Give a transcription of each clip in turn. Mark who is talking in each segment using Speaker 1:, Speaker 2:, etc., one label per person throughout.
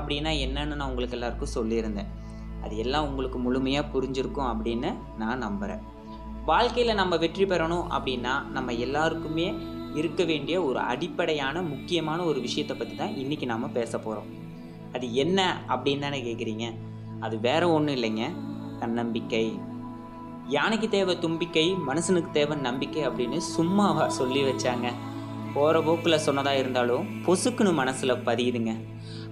Speaker 1: அப்படின்னா என்னன்னு நான் உங்களுக்கு எல்லாருக்கும் சொல்லியிருந்தேன். அது எல்லாம் உங்களுக்கு முழுமையாக புரிஞ்சிருக்கும் அப்படின்னு நான் நம்புகிறேன் வாழ்க்கையில் நம்ம வெற்றி பெறணும் அப்படின்னா நம்ம எல்லாருக்குமே இருக்க வேண்டிய ஒரு அடிப்படையான முக்கியமான ஒரு விஷயத்தை பற்றி தான் இன்றைக்கி நாம் பேச போகிறோம் அது என்ன அப்படின்னு தானே கேட்குறீங்க அது வேற ஒன்றும் இல்லைங்க. தன்னம்பிக்கை. யானைக்கு தேவை தும்பிக்கை மனுஷனுக்கு தேவை நம்பிக்கை அப்படின்னு சும்மாவா சொல்லி வச்சாங்க. போகிற போக்கில் சொன்னதாக இருந்தாலும் பொசுக்குன்னு மனசில் பதியுதுங்க.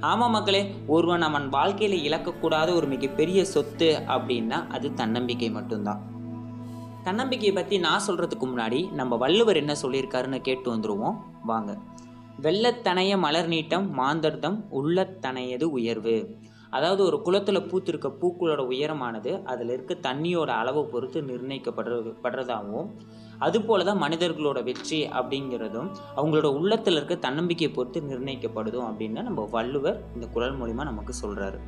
Speaker 1: ஆமாம் மக்களே ஒருவன் அவன் வாழ்க்கையில் இழக்கக்கூடாத ஒரு மிகப்பெரிய சொத்து அப்படின்னா அது தன்னம்பிக்கை மட்டும்தான். தன்னம்பிக்கையை பற்றி நான் சொல்கிறதுக்கு முன்னாடி நம்ம வள்ளுவர் என்ன சொல்லியிருக்காருன்னு கேட்டு வந்துடுவோம் வாங்க. வெள்ளத்தனைய மலர் நீட்டம் மாந்தர்தம் உள்ளத்தனையது உயர்வு. அதாவது ஒரு குளத்தில் பூத்திருக்க பூக்களோட உயரமானது அதில் இருக்க தண்ணியோட அளவை பொறுத்து நிர்ணயிக்கப்படுறது படுறதாகவும் அதுபோல தான் மனிதர்களோட வெற்றி அப்படிங்கிறதும் அவங்களோட உள்ளத்தில் இருக்க தன்னம்பிக்கையை பொறுத்து நிர்ணயிக்கப்படுதும் அப்படின்னு நம்ம வள்ளுவர் இந்த குரல் மூலிமா நமக்கு சொல்கிறாரு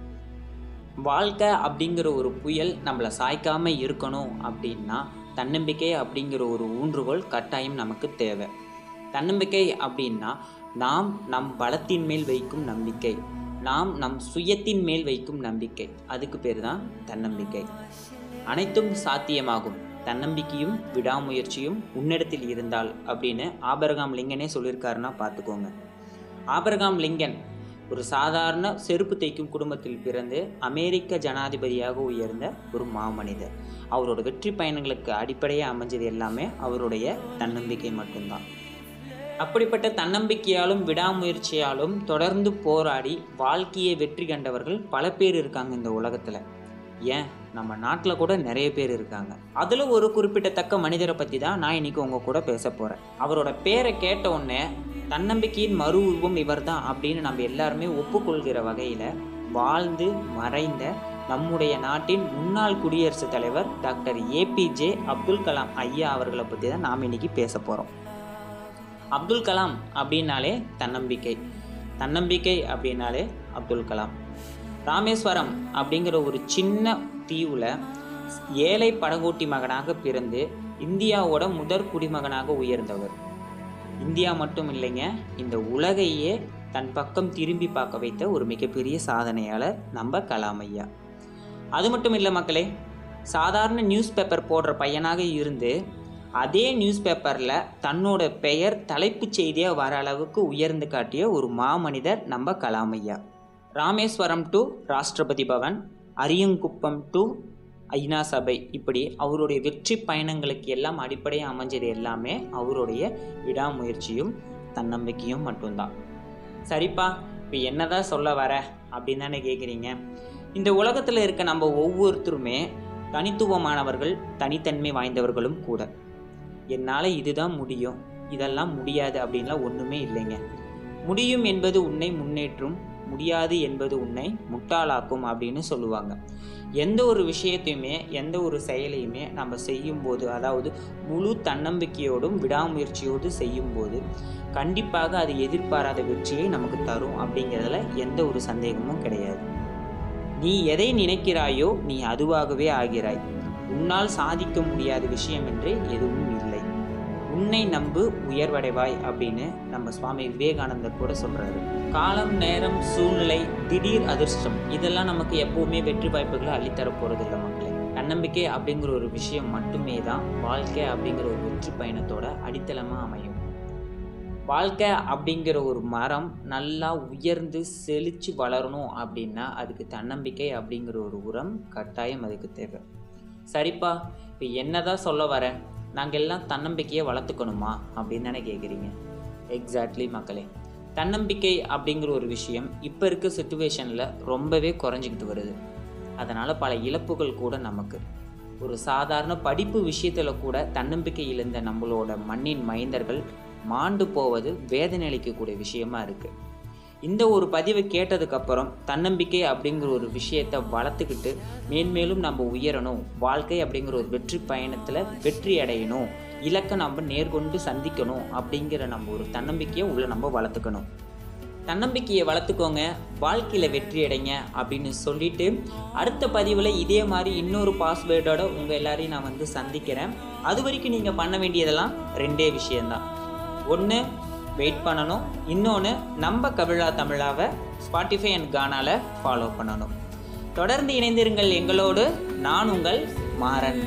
Speaker 1: வாழ்க்கை அப்படிங்கிற ஒரு புயல் நம்மளை சாய்க்காமல் இருக்கணும் அப்படின்னா தன்னம்பிக்கை அப்படிங்கிற ஒரு ஊன்றுகோல் கட்டாயம் நமக்கு தேவை. தன்னம்பிக்கை அப்படின்னா நாம் நம் பலத்தின் மேல் வைக்கும் நம்பிக்கை. நாம் நம் சுயத்தின் மேல் வைக்கும் நம்பிக்கை. அதுக்கு பேர் தான் தன்னம்பிக்கை. அனைத்தும் சாத்தியமாகும். தன்னம்பிக்கையும் விடாமுயற்சியும் உன்னிடத்தில் இருந்தால் அப்படின்னு ஆபரகாம் லிங்கனே சொல்லியிருக்காருன்னா பார்த்துக்கோங்க. ஆபரகாம் லிங்கன் ஒரு சாதாரண செருப்பு தைக்கும் குடும்பத்தில் பிறந்து அமெரிக்க ஜனாதிபதியாக உயர்ந்த ஒரு மாமனிதர். அவரோட வெற்றி பயணங்களுக்கு அடிப்படையாக அமைஞ்சது எல்லாமே அவருடைய தன்னம்பிக்கை மட்டும்தான். அப்படிப்பட்ட தன்னம்பிக்கையாலும் விடாமுயற்சியாலும் தொடர்ந்து போராடி வாழ்க்கையை வெற்றி கண்டவர்கள் பல பேர் இருக்காங்க இந்த உலகத்தில். ஏன்? நம்ம நாட்டில் கூட நிறைய பேர் இருக்காங்க. அதில் ஒரு குறிப்பிடத்தக்க மனிதரை பற்றி தான் நான் இன்றைக்கி உங்கள் கூட பேச போகிறேன் அவரோட பேரை கேட்ட உடனே தன்னம்பிக்கையின் மறு உருவம் இவர் தான் அப்படின்னு நம்ம எல்லாருமே ஒப்புக்கொள்கிற வகையில் வாழ்ந்து மறைந்த நம்முடைய நாட்டின் முன்னாள் குடியரசுத் தலைவர் டாக்டர் ஏபிஜே அப்துல் கலாம் ஐயா அவர்களை பற்றி தான் நாம் இன்னைக்கு பேச போகிறோம் அப்துல் கலாம் அப்படின்னாலே தன்னம்பிக்கை. தன்னம்பிக்கை அப்படின்னாலே அப்துல் கலாம். ராமேஸ்வரம் அப்படிங்கிற ஒரு சின்ன தீவில் ஏழை படகோட்டி மகனாக பிறந்து இந்தியாவோட முதற் குடிமகனாக உயர்ந்தவர். இந்தியா மட்டும் இல்லைங்க இந்த உலகையே தன் பக்கம் திரும்பி பார்க்க வைத்த ஒரு மிகப்பெரிய சாதனையாளர் நம்ம கலாம் ஐயா அது மட்டும் இல்லை மக்களே சாதாரண நியூஸ் பேப்பர் போடுற பையனாக இருந்து அதே நியூஸ் பேப்பரில் தன்னோட பெயர் தலைப்புச் செய்தியாக வர அளவுக்கு உயர்ந்து காட்டிய ஒரு மாமனிதர் நம்ம கலாமையா. ராமேஸ்வரம் டு ராஷ்டிரபதி பவன் அரியங்குப்பம் டு ஐநா சபை. இப்படி அவருடைய வெற்றி பயணங்களுக்கு எல்லாம் அடிப்படையாக அமைஞ்சது எல்லாமே அவருடைய விடாமுயற்சியும் தன்னம்பிக்கையும் மட்டும்தான். சரிப்பா இப்போ என்னதான் சொல்ல வர அப்படின்னு தானே கேட்குறீங்க இந்த உலகத்தில் இருக்க நம்ம ஒவ்வொருத்தருமே தனித்துவமானவர்கள் தனித்தன்மை வாய்ந்தவர்களும் கூட. என்னால் இதுதான் முடியும். இதெல்லாம் முடியாது அப்படின்லாம் ஒன்றுமே இல்லைங்க. முடியும் என்பது உன்னை முன்னேற்றும் முடியாது என்பது உன்னை முட்டாளாக்கும் அப்படின்னு சொல்லுவாங்க. எந்த ஒரு விஷயத்தையுமே எந்த ஒரு செயலையுமே நம்ம செய்யும்போது அதாவது முழு தன்னம்பிக்கையோடும் விடாமுயற்சியோடு செய்யும்போது கண்டிப்பாக அது எதிர்பாராத வெற்றியை நமக்கு தரும் அப்படிங்கிறதுல எந்த ஒரு சந்தேகமும் கிடையாது. நீ எதை நினைக்கிறாயோ நீ அதுவாகவே ஆகிறாய். உன்னால் சாதிக்க முடியாத விஷயம் என்று எதுவும் இல்லை. உன்னை நம்பு உயர்வடைவாய் அப்படின்னு நம்ம சுவாமி விவேகானந்தர் கூட சொல்றாரு. காலம் நேரம் சூழ்நிலை திடீர் அதிர்ஷ்டம் இதெல்லாம் நமக்கு எப்பவுமே வெற்றி வாய்ப்புகளை அள்ளித்தர போறது இல்லை மக்களே. தன்னம்பிக்கை அப்படிங்கிற ஒரு விஷயம் மட்டுமே தான் வாழ்க்கை அப்படிங்கிற ஒரு வெற்றி பயணத்தோட அடித்தளமாக அமையும். வாழ்க்கை அப்படிங்கிற ஒரு மரம் நல்லா உயர்ந்து செழித்து வளரணும் அப்படின்னா அதுக்கு தன்னம்பிக்கை அப்படிங்கிற ஒரு உரம் கட்டாயம் அதுக்கு தேவை. சரிப்பா இப்போ என்னதான் சொல்ல வரேன்? நாங்கள் எல்லாம் தன்னம்பிக்கையை வளர்த்துக்கணுமா அப்படின்னு தானே கேட்குறீங்க எக்ஸாக்ட்லி மக்களே. தன்னம்பிக்கை அப்படிங்கிற ஒரு விஷயம் இப்போ இருக்க சுச்சுவேஷனில் ரொம்பவே குறைஞ்சிக்கிட்டு வருது. அதனால் பல இழப்புகள் கூட நமக்கு. ஒரு சாதாரண படிப்பு விஷயத்தில் கூட தன்னம்பிக்கை இழந்த நம்மளோட மண்ணின் மைந்தர்கள் மாண்டு போவது வேதனை அளிக்கக்கூடிய விஷயமா இருக்குது இந்த ஒரு பதிவை கேட்டதுக்கப்புறம் தன்னம்பிக்கை அப்படிங்கிற ஒரு விஷயத்தை வளர்த்துக்கிட்டு மேன்மேலும் நம்ம உயரணும் வாழ்க்கை அப்படிங்கிற ஒரு வெற்றி பயணத்தில் வெற்றி அடையணும் இலக்கை நம்ம நேர்கொண்டு சந்திக்கணும் அப்படிங்கிற நம்ம ஒரு தன்னம்பிக்கையை உள்ளே நம்ம வளர்த்துக்கணும். தன்னம்பிக்கையை வளர்த்துக்கோங்க வாழ்க்கையில் வெற்றி அடைங்க அப்படின்னு சொல்லிட்டு அடுத்த பதிவில் இதே மாதிரி இன்னொரு பாஸ்வேர்டோட உங்கள் எல்லாரையும் நான் வந்து சந்திக்கிறேன். அது வரைக்கும் நீங்கள் பண்ண வேண்டியதெல்லாம் ரெண்டே விஷயந்தான் ஒன்று வெயிட் பண்ணணும். இன்னொன்று நம்ம கவிழா தமிழாவை ஸ்பாட்டிஃபை அண்ட் கானால ஃபாலோ பண்ணணும். தொடர்ந்து இணைந்திருங்கள் எங்களோடு. நான் உங்கள் மாறன்.